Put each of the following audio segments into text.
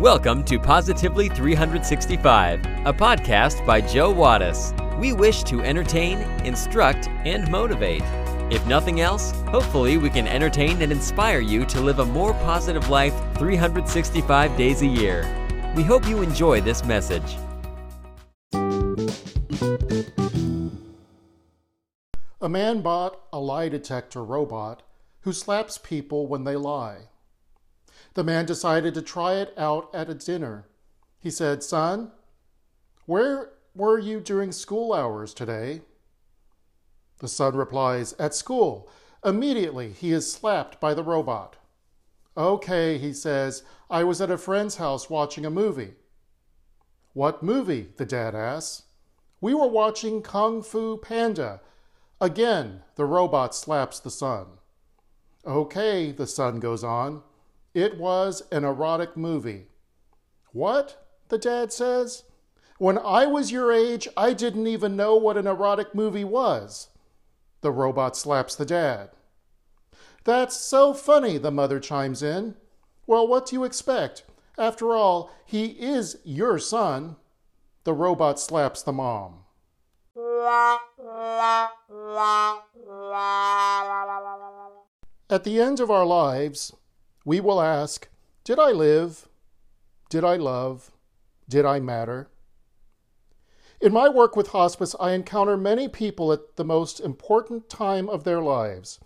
Welcome to Positively 365, a podcast by Joe Wattis. We wish to entertain, instruct, and motivate. If nothing else, hopefully we can entertain and inspire you to live a more positive life 365 days a year. We hope you enjoy this message. A man bought a lie detector robot who slaps people when they lie. The man decided to try it out at a dinner. He said, Son, where were you during school hours today? The son replies, At school. Immediately, he is slapped by the robot. Okay, he says, I was at a friend's house watching a movie. What movie? the dad asks. We were watching Kung Fu Panda. Again, the robot slaps the son. Okay, the son goes on. It was an erotic movie. What? the dad says. When I was your age, I didn't even know what an erotic movie was. The robot slaps the dad. That's so funny, the mother chimes in. Well, what do you expect? After all, he is your son. The robot slaps the mom. At the end of our lives, we will ask Did I live? Did I love? Did I matter? In my work with hospice, I encounter many people at the most important time of their lives.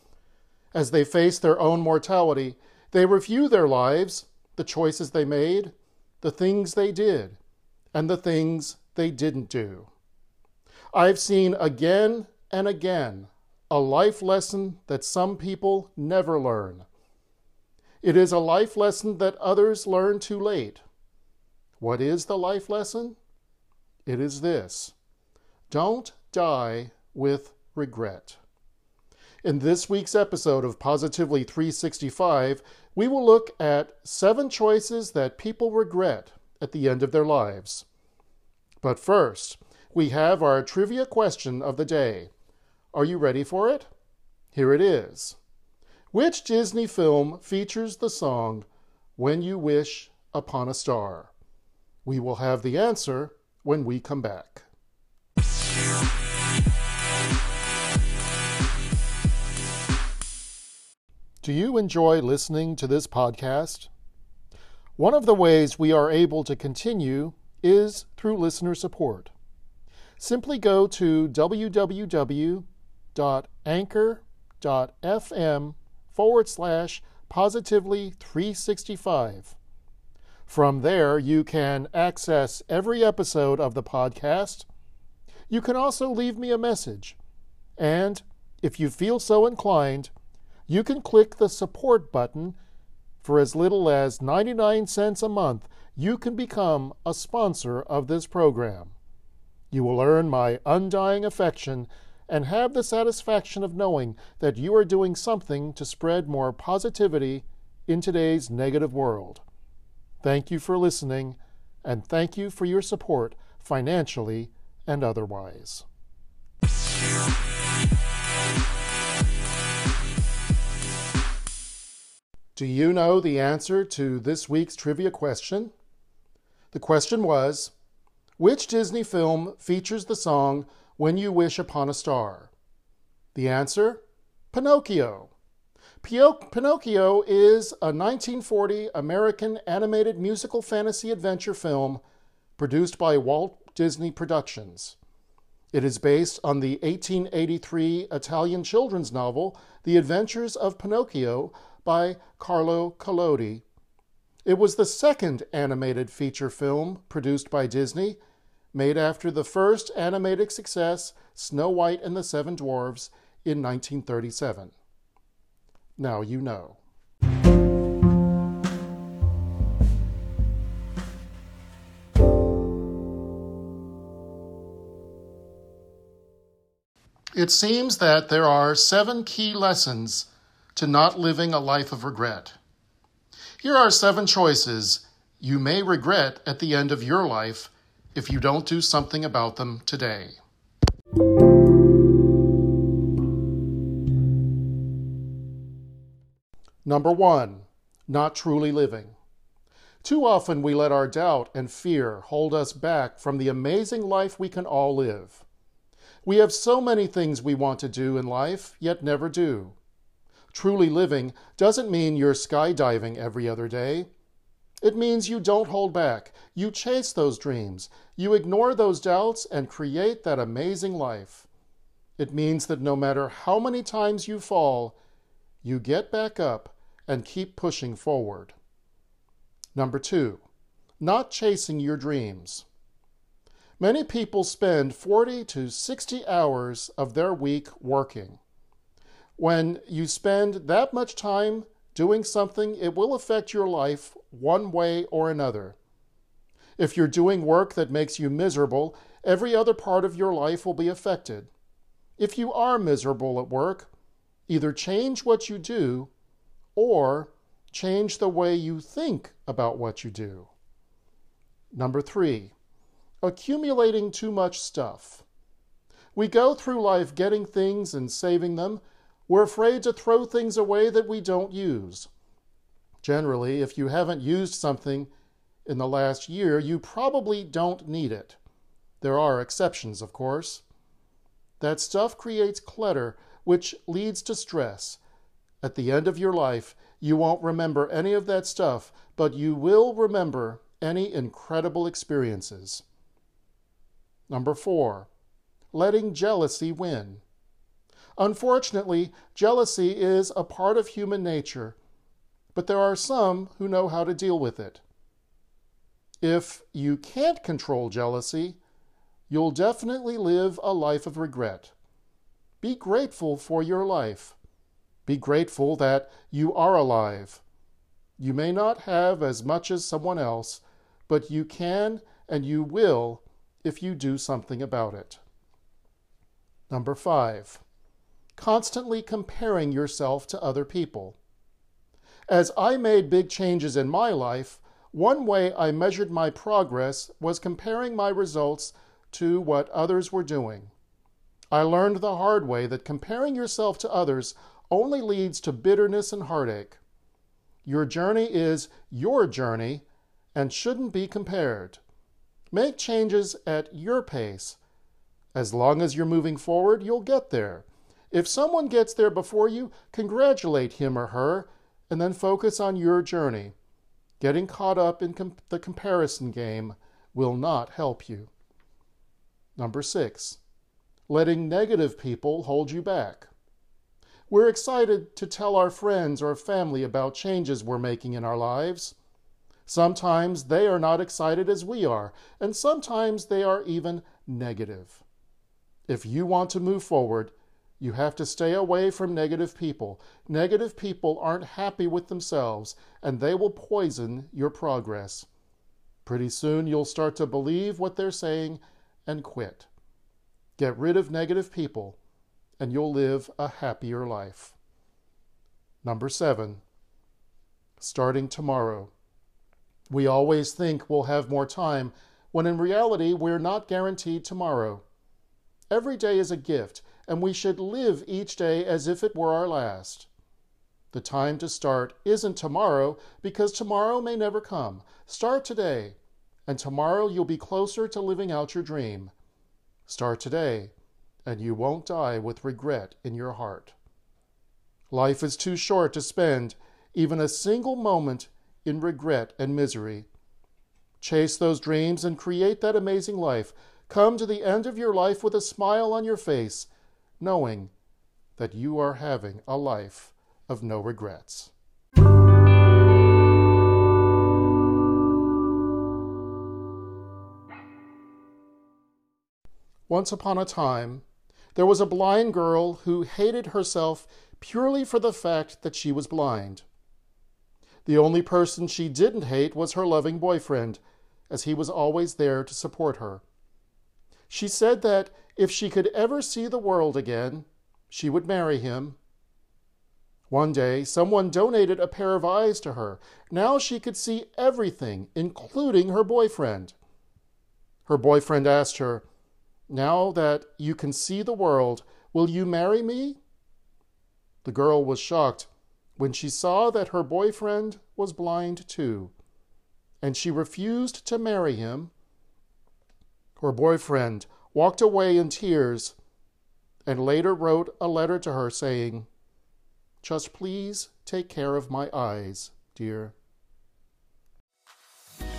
As they face their own mortality, they review their lives, the choices they made, the things they did, and the things they didn't do. I've seen again and again a life lesson that some people never learn. It is a life lesson that others learn too late. What is the life lesson? It is this don't die with regret. In this week's episode of Positively 365, we will look at seven choices that people regret at the end of their lives. But first, we have our trivia question of the day. Are you ready for it? Here it is. Which Disney film features the song When You Wish Upon a Star? We will have the answer when we come back. Do you enjoy listening to this podcast? One of the ways we are able to continue is through listener support. Simply go to www.anchor.fm forward slash positively 365 from there, you can access every episode of the podcast. You can also leave me a message. And if you feel so inclined, you can click the support button. For as little as 99 cents a month, you can become a sponsor of this program. You will earn my undying affection and have the satisfaction of knowing that you are doing something to spread more positivity in today's negative world. Thank you for listening, and thank you for your support financially and otherwise. Do you know the answer to this week's trivia question? The question was Which Disney film features the song When You Wish Upon a Star? The answer Pinocchio. Pinocchio is a 1940 American animated musical fantasy adventure film produced by Walt Disney Productions. It is based on the 1883 Italian children's novel The Adventures of Pinocchio by Carlo Collodi. It was the second animated feature film produced by Disney, made after the first animated success, Snow White and the Seven Dwarfs, in 1937. Now you know. It seems that there are seven key lessons to not living a life of regret. Here are seven choices you may regret at the end of your life if you don't do something about them today. Number one, not truly living. Too often we let our doubt and fear hold us back from the amazing life we can all live. We have so many things we want to do in life, yet never do. Truly living doesn't mean you're skydiving every other day. It means you don't hold back. You chase those dreams. You ignore those doubts and create that amazing life. It means that no matter how many times you fall, you get back up and keep pushing forward. Number two, not chasing your dreams. Many people spend 40 to 60 hours of their week working. When you spend that much time doing something, it will affect your life one way or another. If you're doing work that makes you miserable, every other part of your life will be affected. If you are miserable at work, either change what you do or change the way you think about what you do. Number three, accumulating too much stuff. We go through life getting things and saving them. We're afraid to throw things away that we don't use. Generally, if you haven't used something in the last year, you probably don't need it. There are exceptions, of course. That stuff creates clutter, which leads to stress. At the end of your life, you won't remember any of that stuff, but you will remember any incredible experiences. Number four, letting jealousy win. Unfortunately, jealousy is a part of human nature, but there are some who know how to deal with it. If you can't control jealousy, you'll definitely live a life of regret. Be grateful for your life. Be grateful that you are alive. You may not have as much as someone else, but you can and you will if you do something about it. Number five, constantly comparing yourself to other people. As I made big changes in my life, one way I measured my progress was comparing my results to what others were doing. I learned the hard way that comparing yourself to others only leads to bitterness and heartache. Your journey is your journey and shouldn't be compared. Make changes at your pace. As long as you're moving forward, you'll get there. If someone gets there before you, congratulate him or her and then focus on your journey. Getting caught up in the comparison game will not help you. Number six, letting negative people hold you back. We're excited to tell our friends or family about changes we're making in our lives. Sometimes they are not excited as we are, and sometimes they are even negative. If you want to move forward, you have to stay away from negative people. Negative people aren't happy with themselves, and they will poison your progress. Pretty soon you'll start to believe what they're saying and quit. Get rid of negative people and you'll live a happier life. Number seven, starting tomorrow. We always think we'll have more time, when in reality, we're not guaranteed tomorrow. Every day is a gift, and we should live each day as if it were our last. The time to start isn't tomorrow because tomorrow may never come. Start today, and tomorrow you'll be closer to living out your dream. Start today and you won't die with regret in your heart. Life is too short to spend even a single moment in regret and misery. Chase those dreams and create that amazing life. Come to the end of your life with a smile on your face, knowing that you are having a life of no regrets. Once upon a time, there was a blind girl who hated herself purely for the fact that she was blind. The only person she didn't hate was her loving boyfriend, as he was always there to support her. She said that if she could ever see the world again, she would marry him. One day, someone donated a pair of eyes to her. Now she could see everything, including her boyfriend. Her boyfriend asked her, now that you can see the world, will you marry me? The girl was shocked when she saw that her boyfriend was blind too. and she refused to marry him, her boyfriend walked away in tears and later wrote a letter to her saying, Just please take care of my eyes, dear.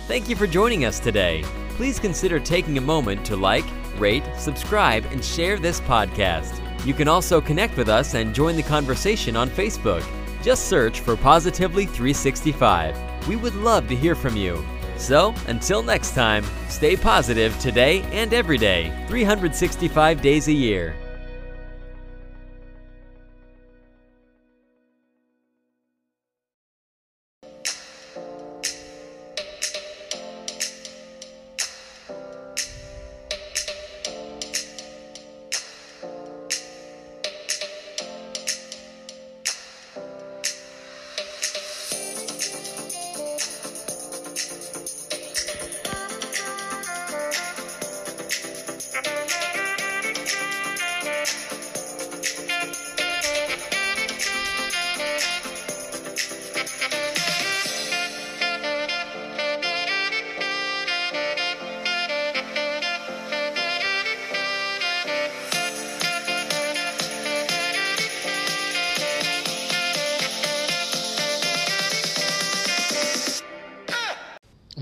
Thank you for joining us today. Please consider taking a moment to like, rate, subscribe, and share this podcast. You can also connect with us and join the conversation on Facebook. Just search for Positively 365. We would love to hear from you. So, until next time, stay positive today and every day, 365 days a year.